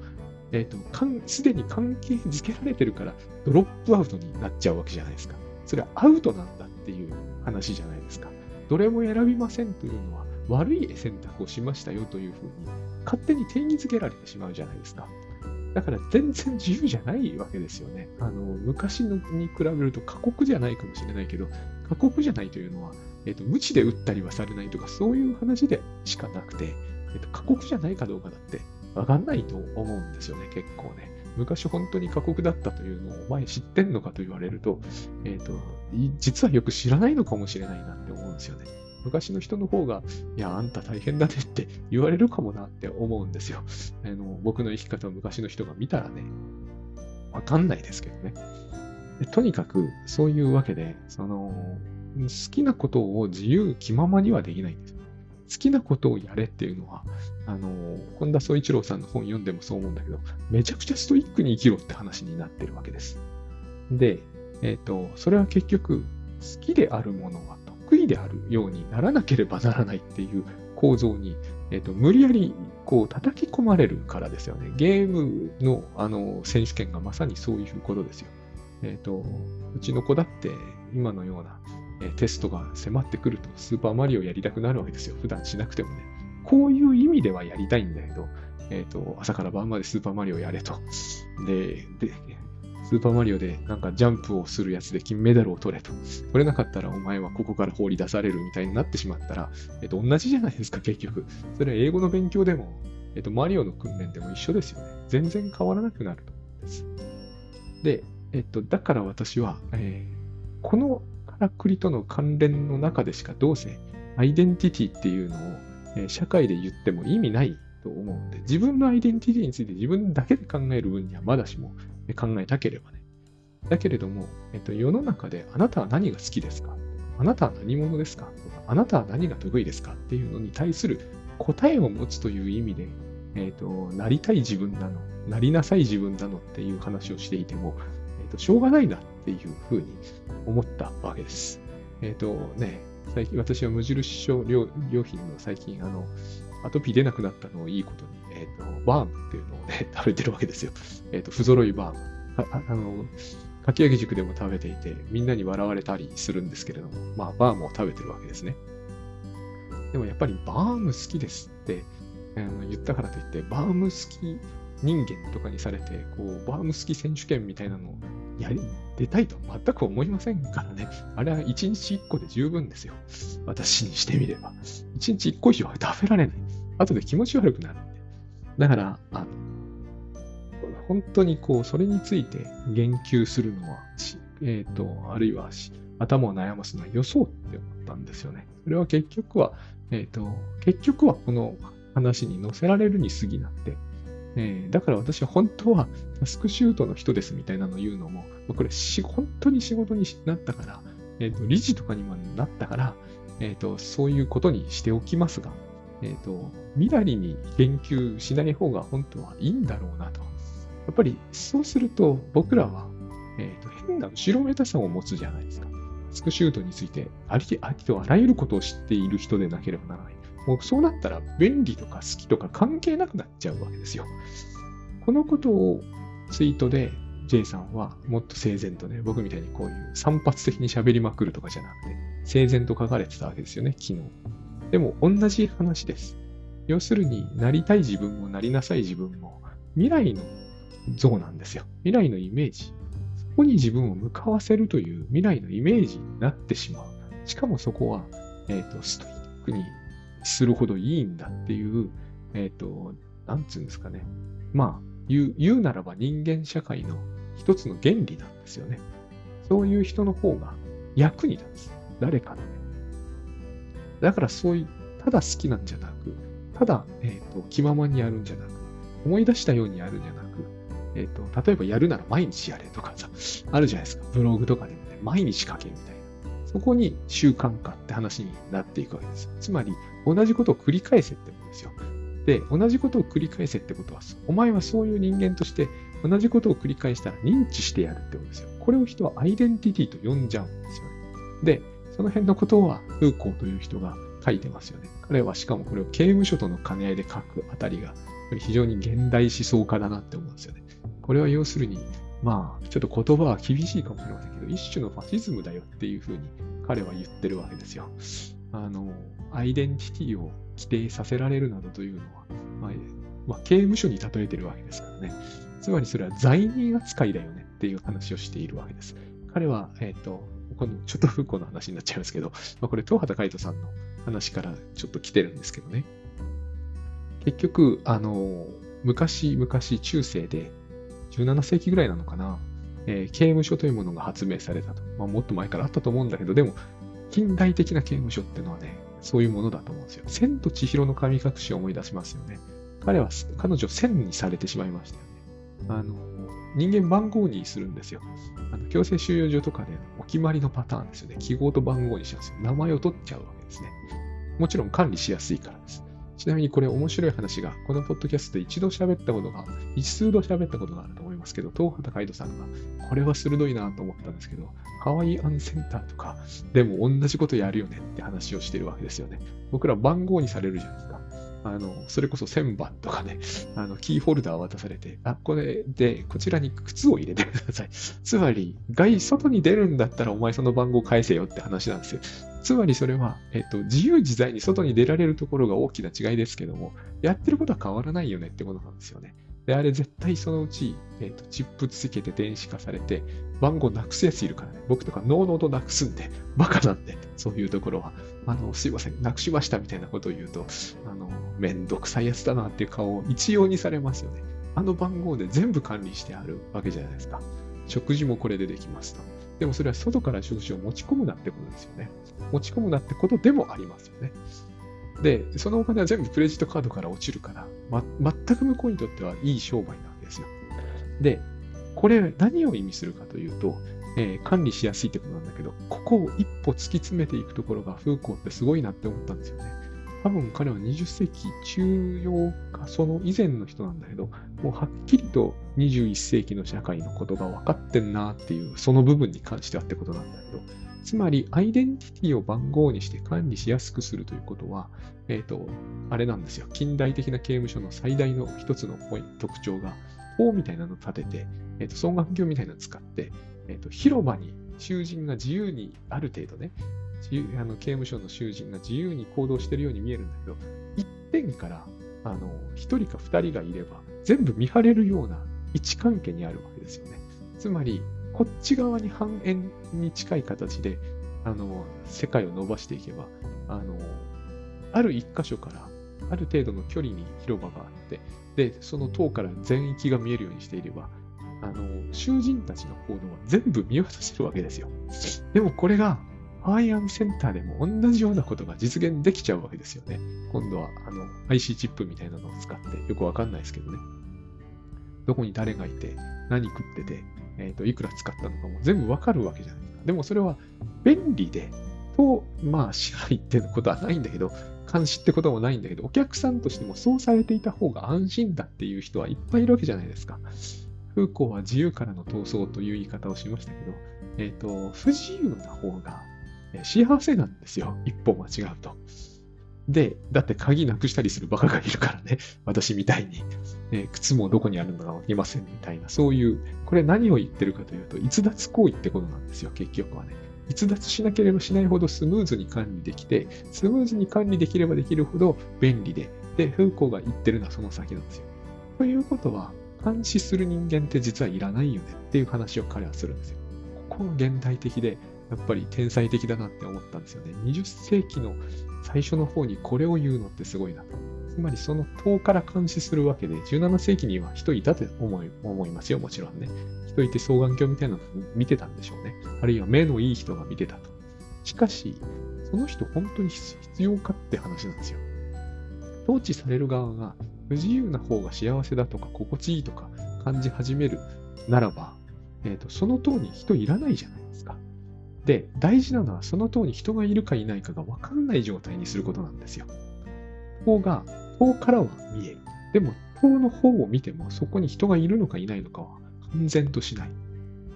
えっ、ー、と、すでに関係づけられてるから、ドロップアウトになっちゃうわけじゃないですか。それはアウトなんだっていう話じゃないですか。どれも選びませんというのは、悪い選択をしましたよというふうに、勝手に定義づけられてしまうじゃないですか。だから全然自由じゃないわけですよね。あの、昔のに比べると過酷じゃないかもしれないけど、過酷じゃないというのは、えっ、と、無知で打ったりはされないとか、そういう話でしかなくて、えっ、と、過酷じゃないかどうかだって、わかんないと思うんですよね、結構ね。昔本当に過酷だったというのをお前知ってんのかと言われると、えっ、ー、と、実はよく知らないのかもしれないなって思うんですよね。昔の人の方が、いや、あんた大変だねって言われるかもなって思うんですよ。あの僕の生き方を昔の人が見たらね、わかんないですけどね。とにかく、そういうわけで、その、好きなことを自由気ままにはできないんです。好きなことをやれっていうのは、あの、本田宗一郎さんの本読んでもそう思うんだけど、めちゃくちゃストイックに生きろって話になってるわけです。で、えっ、ー、と、それは結局、好きであるものは得意であるようにならなければならないっていう構造に、えっ、ー、と、無理やりこう叩き込まれるからですよね。ゲームのあの選手権がまさにそういうことですよ。えっ、ー、と、うちの子だって今のようなえテストが迫ってくるとスーパーマリオやりたくなるわけですよ。普段しなくてもね。こういう意味ではやりたいんだけど、えっ、ー、と、朝から晩までスーパーマリオやれと。で、で、スーパーマリオでなんかジャンプをするやつで金メダルを取れと。取れなかったらお前はここから放り出されるみたいになってしまったら、えっ、ー、と、同じじゃないですか、結局。それは英語の勉強でも、えっ、ー、と、マリオの訓練でも一緒ですよね。全然変わらなくなると思うんです。で、えっと、だから私は、え、このからくりとの関連の中でしかどうせアイデンティティっていうのを、え社会で言っても意味ないと思うんで、自分のアイデンティティについて自分だけで考える分にはまだしも考えたければね。だけれども、えっと、世の中であなたは何が好きですか？あなたは何者ですか？とかあなたは何が得意ですか？っていうのに対する答えを持つという意味で、えっと、なりたい自分なの、なりなさい自分なのっていう話をしていても、えっと、しょうがないなっていうふうに思ったわけです。えっ、ー、とね、最近私は無印商良品の最近あの、アトピー出なくなったのをいいことに、えっ、ー、と、バームっていうのをね、食べてるわけですよ。えっ、ー、と、不揃いバーム。ああの、かき揚げ塾でも食べていて、みんなに笑われたりするんですけれども、まあ、バームを食べてるわけですね。でもやっぱりバーム好きですってあの言ったからといって、バーム好き人間とかにされて、こう、バーム好き選手権みたいなのをやり、出たいと全く思いませんからね。あれは1日1個で十分ですよ。私にしてみれば。1日1個以上は食べられない。後で気持ち悪くなるんで。だから、あの、本当にこう、それについて言及するのは、えっ、ー、と、あるいは頭を悩ますのは予想って思ったんですよね。それは結局は、えっ、ー、と、結局はこの話に載せられるに過ぎなくて、えー、だから私は本当はタスクシュートの人ですみたいなのを言うのも、まあこれ本当に仕事になったから、えーと、理事とかにもなったから、えーと、そういうことにしておきますが、えーと、未来に言及しない方が本当はいいんだろうなと。やっぱりそうすると僕らは、えー、と変な後ろめたさを持つじゃないですか。タスクシュートについてありありとあらゆることを知っている人でなければならない。もうそうなったら便利とか好きとか関係なくなっちゃうわけですよ。このことをツイートで J さんはもっと整然とね、僕みたいにこういう散発的に喋りまくるとかじゃなくて、整然と書かれてたわけですよね、昨日。でも同じ話です。要するになりたい自分もなりなさい自分も未来の像なんですよ。未来のイメージ。そこに自分を向かわせるという未来のイメージになってしまう。しかもそこは、えっ、ー、と、ストイックにするほどいいんだっていう、えっ、ー、と、なんつうんですかね。まあ、言う、言うならば人間社会の一つの原理なんですよね。そういう人の方が役に立つ。誰かのね。だからそういう、ただ好きなんじゃなく、ただ、えっ、ー、と、気ままにやるんじゃなく、思い出したようにやるんじゃなく、えっ、ー、と、例えばやるなら毎日やれとかさ、あるじゃないですか。ブログとかでもね、毎日書けみたいな。そこに習慣化って話になっていくわけです。つまり、同じことを繰り返せってことですよ。で、同じことを繰り返せってことは、お前はそういう人間として同じことを繰り返したら認知してやるってことですよ。これを人はアイデンティティと呼んじゃうんですよね。で、その辺のことは、フーコーという人が書いてますよね。彼はしかもこれを刑務所との兼ね合いで書くあたりが、非常に現代思想家だなって思うんですよね。これは要するに、まあ、ちょっと言葉は厳しいかもしれませんけど、一種のファシズムだよっていうふうに彼は言ってるわけですよ。あの、アイデンティティを規定させられるなどというのは、まあ、まあ、刑務所に例えてるわけですからね。つまりそれは罪人扱いだよねっていう話をしているわけです。彼は、えっ、ー、と、このちょっと不幸の話になっちゃいますけど、まあ、これ、東畑海人さんの話からちょっと来てるんですけどね。結局、あの、昔々中世で、17世紀ぐらいなのかな、えー、刑務所というものが発明されたと。まあ、もっと前からあったと思うんだけど、でも、近代的な刑務所っていうのはね、そういうものだと思うんですよ。千と千尋の神隠しを思い出しますよね。彼は、彼女千にされてしまいましたよね。あの、人間番号にするんですよ。あの強制収容所とかでお決まりのパターンですよね。記号と番号にしますよ。名前を取っちゃうわけですね。もちろん管理しやすいからです。ちなみにこれ面白い話が、このポッドキャストで一度喋ったことが、一数度喋ったことがあるとますけど、東畑海人さんが、これは鋭いなと思ったんですけど、ハワイアンセンターとか、でも同じことやるよねって話をしてるわけですよね。僕ら番号にされるじゃないですか。あの、それこそ1000番とかね、あの、キーホルダー渡されて、あ、これで、こちらに靴を入れてください。つまり、外、外に出るんだったらお前その番号返せよって話なんですよ。つまりそれは、えっと、自由自在に外に出られるところが大きな違いですけども、やってることは変わらないよねってことなんですよね。で、あれ絶対そのうち、えっ、と、チップつけて電子化されて、番号なくすやついるからね。僕とかノーノーとなくすんで、バカなんで、そういうところは。あの、すいません、なくしましたみたいなことを言うと、あの、めんどくさいやつだなっていう顔を一様にされますよね。あの番号で全部管理してあるわけじゃないですか。食事もこれでできますと。でもそれは外から食事を持ち込むなってことですよね。持ち込むなってことでもありますよね。で、そのお金は全部クレジットカードから落ちるから、ま、全く向こうにとってはいい商売なわけですよ。で、これ何を意味するかというと、えー、管理しやすいってことなんだけど、ここを一歩突き詰めていくところが風光ってすごいなって思ったんですよね。多分彼は20世紀中央かその以前の人なんだけど、もうはっきりと21世紀の社会のことが分かってんなっていう、その部分に関してはってことなんだけど、つまり、アイデンティティを番号にして管理しやすくするということは、えっ、ー、と、あれなんですよ。近代的な刑務所の最大の一つの特徴が、塔みたいなのを立てて、えっ、ー、と、双眼鏡みたいなのを使って、えっ、ー、と、広場に囚人が自由に、ある程度ね、あの刑務所の囚人が自由に行動しているように見えるんだけど、一点から、あの、一人か二人がいれば、全部見張れるような位置関係にあるわけですよね。つまり、こっち側に半円に近い形で、あの、世界を伸ばしていけば、あの、ある一箇所から、ある程度の距離に広場があって、で、その塔から全域が見えるようにしていれば、あの、囚人たちの行動は全部見渡せるわけですよ。でもこれが、ハワイアンセンターでも同じようなことが実現できちゃうわけですよね。今度は、あの、IC チップみたいなのを使って、よくわかんないですけどね。どこに誰がいて、何食ってて、えっ、ー、と、いくら使ったのかも全部わかるわけじゃないですか。でもそれは便利で、と、まあ支配ってことはないんだけど、監視ってこともないんだけど、お客さんとしてもそうされていた方が安心だっていう人はいっぱいいるわけじゃないですか。フーコーは自由からの闘争という言い方をしましたけど、えっ、ー、と、不自由な方が幸せなんですよ。一歩間違うと。で、だって鍵なくしたりするバカがいるからね。私みたいに。え靴もどこにあるのかわかりませんみたいな、そういう、これ何を言ってるかというと、逸脱行為ってことなんですよ、結局はね。逸脱しなければしないほどスムーズに管理できて、スムーズに管理できればできるほど便利で、で、風光が言ってるのはその先なんですよ。ということは、監視する人間って実はいらないよねっていう話を彼はするんですよ。ここが現代的で、やっぱり天才的だなって思ったんですよね。20世紀の最初の方にこれを言うのってすごいなと。つまりその塔から監視するわけで、17世紀には人いたと思い思いますよ、もちろんね。人いて双眼鏡みたいなのを見てたんでしょうね。あるいは目のいい人が見てたと。しかし、その人本当に必要かって話なんですよ。統治される側が不自由な方が幸せだとか心地いいとか感じ始めるならば、えーと、その塔に人いらないじゃないですか。で、大事なのはその塔に人がいるかいないかがわかんない状態にすることなんですよ。塔が、塔からは見える。でも、塔の方を見てもそこに人がいるのかいないのかは完全としない。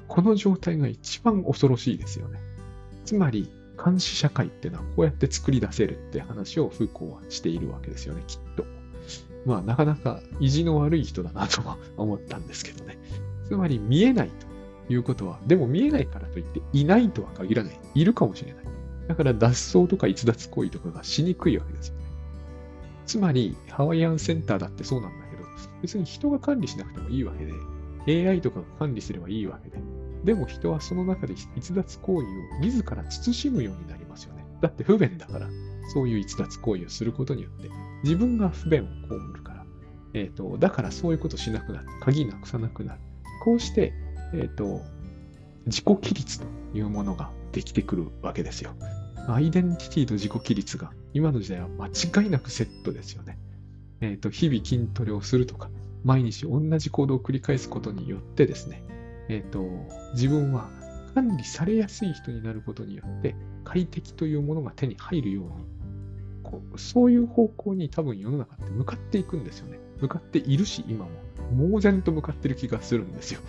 この状態が一番恐ろしいですよね。つまり、監視社会ってのはこうやって作り出せるって話をフーコーはしているわけですよね、きっと。まあ、なかなか意地の悪い人だなとは思ったんですけどね。つまり見えないということは、でも見えないからといっていないとは限らない。いるかもしれない。だから脱走とか逸脱行為とかがしにくいわけですよ。つまり、ハワイアンセンターだってそうなんだけど、別に人が管理しなくてもいいわけで、AI とかが管理すればいいわけで、でも人はその中で逸脱行為を自ら慎むようになりますよね。だって不便だから、そういう逸脱行為をすることによって、自分が不便を被るから、えっ、ー、と、だからそういうことしなくなる。鍵なくさなくなる。こうして、えっ、ー、と、自己規律というものができてくるわけですよ。アイデンティティと自己規律が今の時代は間違いなくセットですよね。えっ、ー、と、日々筋トレをするとか、毎日同じ行動を繰り返すことによってですね、えっ、ー、と、自分は管理されやすい人になることによって、快適というものが手に入るように、こうそういう方向に多分世の中って向かっていくんですよね。向かっているし、今も。猛然と向かってる気がするんですよ。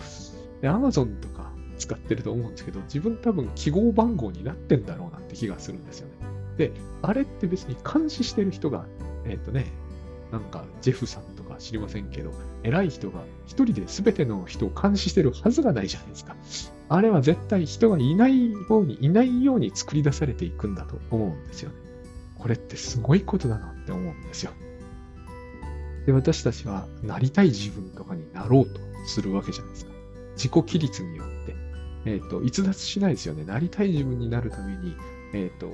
で、Amazon とか使ってると思うんですけど、自分多分記号番号になってんだろうなって気がするんですよね。で、あれって別に監視してる人が、えっ、ー、とね、なんかジェフさんとか知りませんけど、偉い人が一人で全ての人を監視してるはずがないじゃないですか。あれは絶対人がいないように、いないように作り出されていくんだと思うんですよね。これってすごいことだなって思うんですよ。で、私たちはなりたい自分とかになろうとするわけじゃないですか。自己規律によって。えっ、ー、と、逸脱しないですよね。なりたい自分になるために、えっ、ー、と、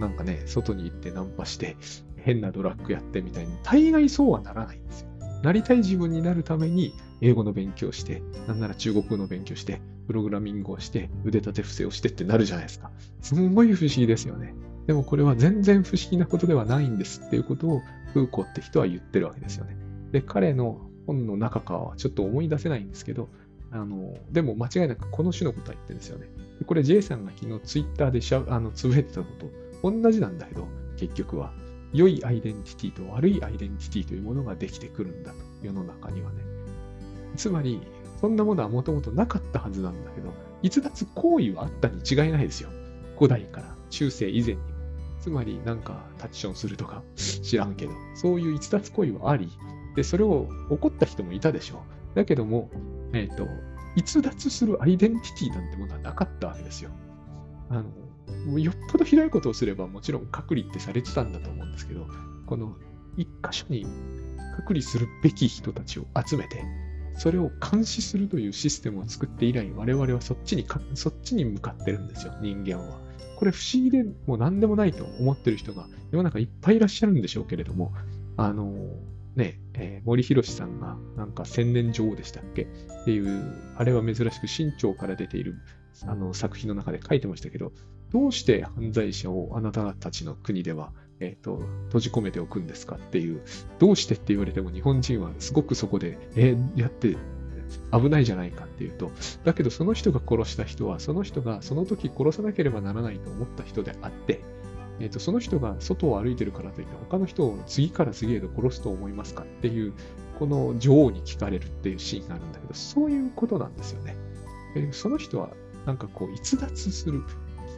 なんかね、外に行ってナンパして、変なドラッグやってみたいに、大概そうはならないんですよ。なりたい自分になるために、英語の勉強して、なんなら中国語の勉強して、プログラミングをして、腕立て伏せをしてってなるじゃないですか。すんごい不思議ですよね。でもこれは全然不思議なことではないんですっていうことを、フーコーって人は言ってるわけですよね。で、彼の本の中かはちょっと思い出せないんですけど、あの、でも間違いなくこの種のことは言ってるんですよね。これ J さんが昨日ツイッターでしゃあのつぶやいてたのと同じなんだけど、結局は。良いアイデンティティと悪いアイデンティティというものができてくるんだと、世の中にはね。つまり、そんなものはもともとなかったはずなんだけど、逸脱行為はあったに違いないですよ。古代から中世以前にも。つまり、なんかタッチションするとか知らんけど、そういう逸脱行為はあり、で、それを怒った人もいたでしょう。だけども、えっ、ー、と、逸脱するアイデンティティなんてものはなかったわけですよ。あの、よっぽどひどいことをすればもちろん隔離ってされてたんだと思うんですけど、この一箇所に隔離するべき人たちを集めて、それを監視するというシステムを作って以来、我々はそっちにか、そっちに向かってるんですよ、人間は。これ不思議でもう何でもないと思ってる人が世の中いっぱいいらっしゃるんでしょうけれども、あの、ね、えー、森博さんがなんか千年女王でしたっけ？っていう、あれは珍しく新潮から出ているあの作品の中で書いてましたけど、どうして犯罪者をあなたたちの国では、えーと、閉じ込めておくんですかっていう、どうしてって言われても日本人はすごくそこで、えー、やって危ないじゃないかっていうと、だけどその人が殺した人は、その人がその時殺さなければならないと思った人であって、えーと、その人が外を歩いてるからといって他の人を次から次へと殺すと思いますかっていう、この女王に聞かれるっていうシーンがあるんだけど、そういうことなんですよね。えー、その人はなんかこう逸脱する、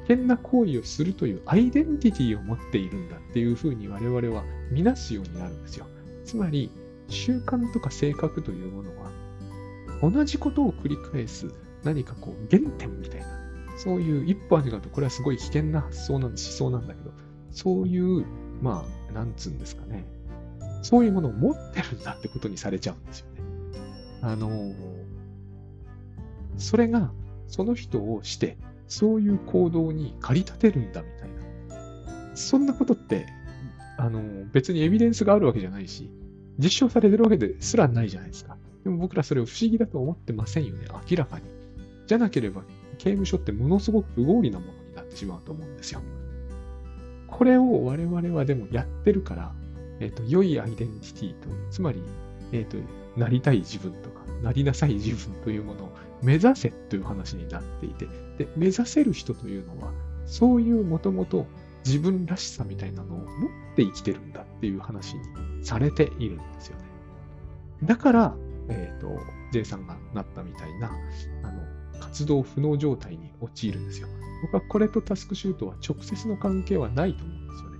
危険な行為をするというアイデンティティを持っているんだっていうふうに我々は見なすようになるんですよ。つまり、習慣とか性格というものは、同じことを繰り返す何かこう原点みたいな、そういう一歩味がと、これはすごい危険な発想なん思想なんだけど、そういう、まあ、なんつうんですかね。そういうものを持ってるんだってことにされちゃうんですよね。あのそれがその人をして、そういう行動に駆り立てるんだみたいな。そんなことって、あの、別にエビデンスがあるわけじゃないし、実証されてるわけですらないじゃないですか。でも僕らそれを不思議だと思ってませんよね、明らかに。じゃなければ、刑務所ってものすごく不合理なものになってしまうと思うんですよ。これを我々はでもやってるから、えっ、ー、と、良いアイデンティティという、つまり、えっ、ー、と、なりたい自分とか、なりなさい自分というものを目指せという話になっていて、で、目指せる人というのは、そういうもともと自分らしさみたいなのを持って生きてるんだっていう話にされているんですよね。だから、えっ、ー、と、J さんがなったみたいな、あの、活動不能状態に陥るんですよ。僕はこれとタスクシュートは直接の関係はないと思うんですよね。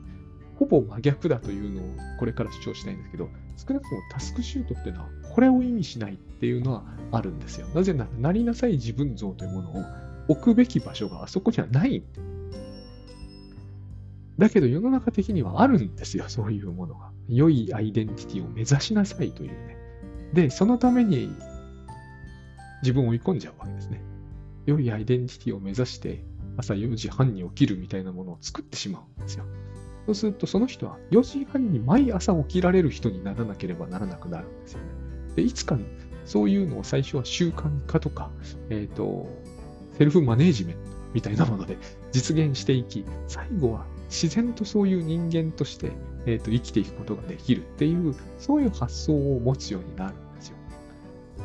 ほぼ真逆だというのをこれから主張したいんですけど、少なくともタスクシュートっていうのはこれを意味しないっていうのはあるんですよ。なぜなら、なりなさい自分像というものを置くべき場所があそこにはないんでだけど世の中的にはあるんですよ、そういうものが。良いアイデンティティを目指しなさいというね。で、そのために自分を追い込んじゃうわけですね。良いアイデンティティを目指して朝4時半に起きるみたいなものを作ってしまうんですよ。そうするとその人は4時半に毎朝起きられる人にならなければならなくなるんですよね。で、いつかそういうのを最初は習慣化とか、え、ー、と、セルフマネージメントみたいなもので 実現していき、最後は自然とそういう人間として、えーと、生きていくことができるっていう、そういう発想を持つようになるん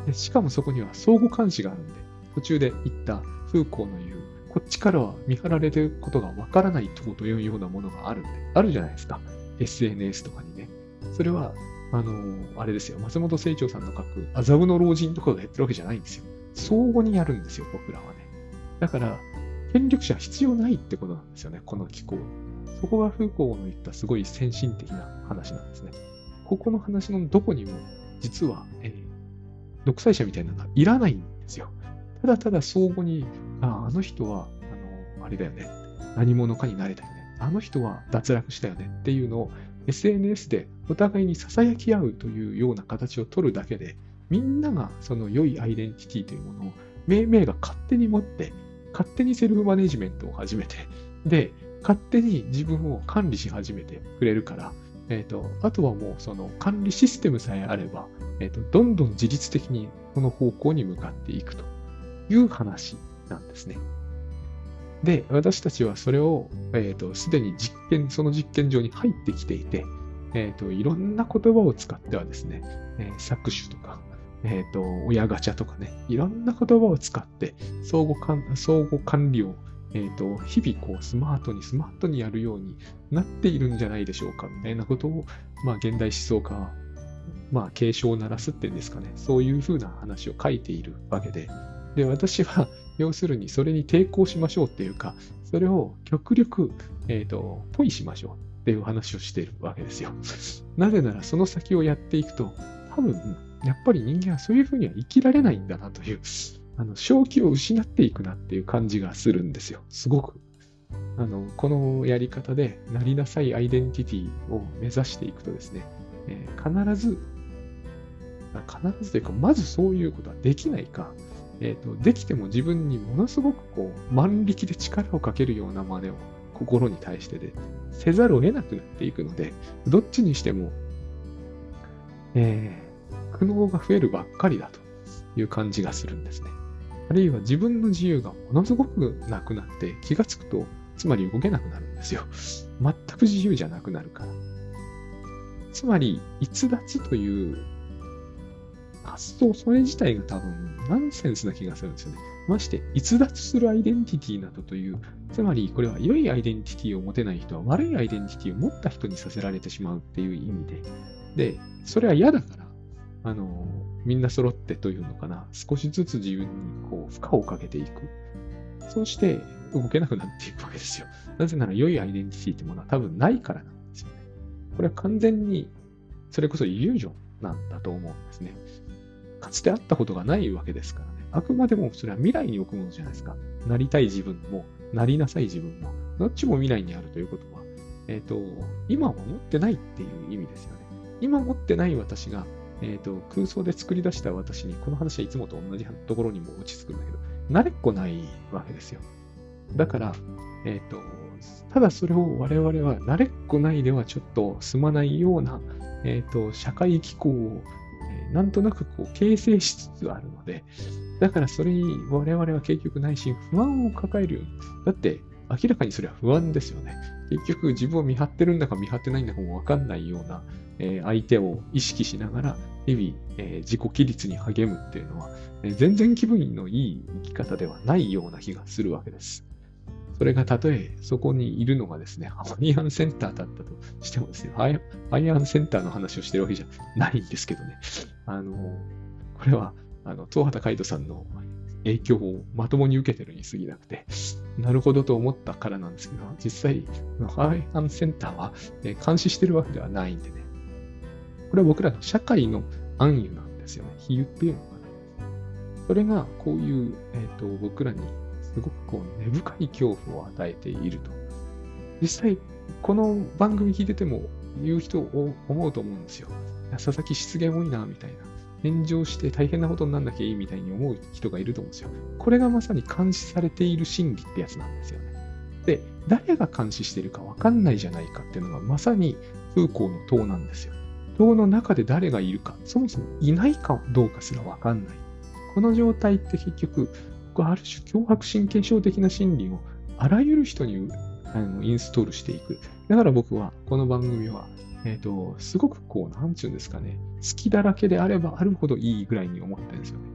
で。しかもそこには相互監視があるんで、途中で言ったフーコーの言う、こっちからは見張られてることがわからないとというようなものがあるんで、あるじゃないですか。SNS とかにね。それは、あのー、あれですよ。松本清張さんの書く麻布の老人とかがやってるわけじゃないんですよ。相互にやるんですよ、僕らはね。だから、権力者は必要ないってことなんですよね、この機構。そこがフーコーの言ったすごい先進的な話なんですね。ここの話のどこにも、実は、えー、独裁者みたいなのはいらないんですよ。ただただ相互に、ああの人は、あの、あれだよね。何者かになれたよね。あの人は脱落したよねっていうのを SNS でお互いに囁き合うというような形を取るだけで、みんながその良いアイデンティティというものを命名が勝手に持って、勝手にセルフマネジメントを始めて、で、勝手に自分を管理し始めてくれるから、え、ー、と、あとはもうその管理システムさえあれば、え、ー、と、どんどん自律的にこの方向に向かっていくという話なんですね。で、私たちはそれを、え、ー、と、すでに実験、その実験上に入ってきていて、えっ、と、いろんな言葉を使ってはですね、え搾取とか、えっ、と、親ガチャとかね、いろんな言葉を使って、相互管相互管理をえ、ー、と、日々こうスマートにスマートにやるようになっているんじゃないでしょうか、みたいなことを、まあ、現代思想家は、まあ、警鐘を鳴らすっていうんですかね、そういうふうな話を書いているわけで、で、私は、要するにそれに抵抗しましょうっていうか、それを極力、えっ、ー、と、ポイしましょうっていう話をしているわけですよ。なぜなら、その先をやっていくと、多分、やっぱり人間はそういうふうには生きられないんだなという、あの、正気を失っていくなっていう感じがするんですよ。すごく。あの、このやり方でなりなさいアイデンティティを目指していくとですね、えー、必ず、必ずというか、まずそういうことはできないか、えっ、ー、と、できても自分にものすごくこう、万力で力をかけるような真似を心に対してで、せざるを得なくなっていくので、どっちにしても、えー、苦悩が増えるばっかりだという感じがするんですね。あるいは自分の自由がものすごくなくなって気がつくと、つまり動けなくなるんですよ。全く自由じゃなくなるから。つまり、逸脱という発想それ自体が多分ナンセンスな気がするんですよね。まして、逸脱するアイデンティティなどという、つまりこれは良いアイデンティティを持てない人は悪いアイデンティティを持った人にさせられてしまうっていう意味で、で、それは嫌だから、あの、みんな揃ってというのかな、少しずつ自分にこう負荷をかけていく。そして動けなくなっていくわけですよ。なぜなら良いアイデンティティってものは多分ないからなんですよね。これは完全に、それこそイリュージョンなんだと思うんですね。かつてあったことがないわけですからね。あくまでもそれは未来に置くものじゃないですか。なりたい自分も、なりなさい自分も、どっちも未来にあるということは、えっ、ー、と、今は持ってないっていう意味ですよね。今持ってない私がえっ、ー、と、空想で作り出した私に、この話はいつもと同じところにも落ち着くんだけど、慣れっこないわけですよ。だから、えっ、ー、と、ただそれを我々は慣れっこないではちょっと済まないような、えっ、ー、と、社会機構を、えなんとなくこう形成しつつあるので、だからそれに我々は結局内心不安を抱えるように。だって明らかにそれは不安ですよね。結局自分を見張ってるんだか見張ってないんだかもわかんないような、えー、相手を意識しながら日々、えー自己規律に励むっていうのは、えー全然気分のいい生き方ではないような気がするわけです。それがたとえそこにいるのがですね、ハワイアンセンターだったとしてもですね、ハイハワイアンセンターの話をしてるわけじゃないんですけどね。あの、これは、あの、東畑海人さんの影響をまともに受けてるに過ぎなくて、なるほどと思ったからなんですけど、実際、ハワイアンセンターは、え監視してるわけではないんでね。これは僕らの社会の暗喩なんですよね。比喩っていうのかな。それがこういう、えっ、と、僕らにすごくこう根深い恐怖を与えていると。実際、この番組聞いてても言う人を思うと思うんですよ。佐々木失言多いな、みたいな。炎上して大変なことになんなきゃいいみたいに思う人がいると思うんですよ。これがまさに監視されている心理ってやつなんですよね。で、誰が監視してるかわかんないじゃないかっていうのがまさにフーコーの塔なんですよ。塔の中で誰がいるか、そもそもいないかどうかすらわかんない。この状態って結局、僕はある種脅迫神経症的な心理をあらゆる人にあのインストールしていく。だから僕はこの番組は、えっ、と、すごくこう、なんちゅうんですかね、好きだらけであればあるほどいいぐらいに思ってるんですよね。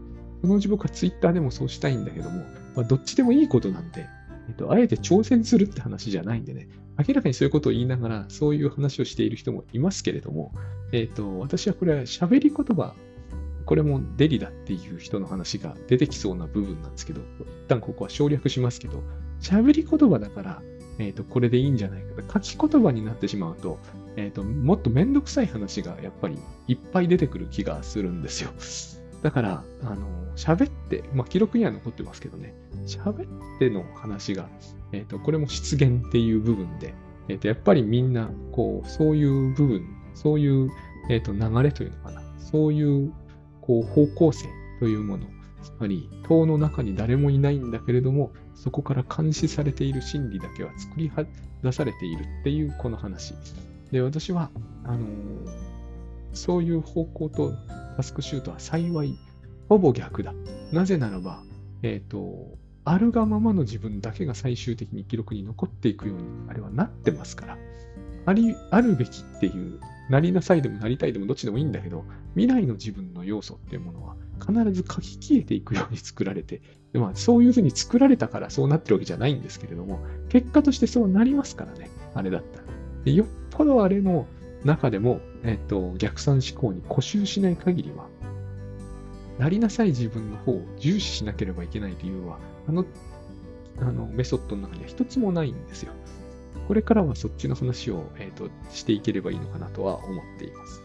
そのうち僕はツイッターでもそうしたいんだけども、まあ、どっちでもいいことなんで、えっ、と、あえて挑戦するって話じゃないんでね、明らかにそういうことを言いながら、そういう話をしている人もいますけれども、えっ、と、私はこれは喋り言葉、これもデリだっていう人の話が出てきそうな部分なんですけど、一旦ここは省略しますけど、喋り言葉だから、えっ、と、これでいいんじゃないかと。書き言葉になってしまうと、えっ、と、もっとめんどくさい話がやっぱりいっぱい出てくる気がするんですよ。だから、あの、喋って、まあ、記録には残ってますけどね、喋っての話が、えっ、と、これも失言っていう部分で、えっ、と、やっぱりみんな、こう、そういう部分、そういう、えっ、と、流れというのかな、そういう、こう、方向性というもの、つまり、塔の中に誰もいないんだけれども、そこから監視されている心理だけは作り出されているっていうこの話。で、私は、あのーそういう方向とタスクシュートは幸い、ほぼ逆だ。なぜならば、えっ、と、あるがままの自分だけが最終的に記録に残っていくように、あれはなってますから。あり、あるべきっていう、なりなさいでもなりたいでもどっちでもいいんだけど、未来の自分の要素っていうものは必ず書き消えていくように作られて、でまあ、そういうふうに作られたからそうなってるわけじゃないんですけれども、結果としてそうなりますからね、あれだったら。でよっぽどあれの中でも、えっと、逆算思考に固執しない限りは、なりなさい自分の方を重視しなければいけない理由は、あの、あのメソッドの中には一つもないんですよ。これからはそっちの話を、えーとしていければいいのかなとは思っています。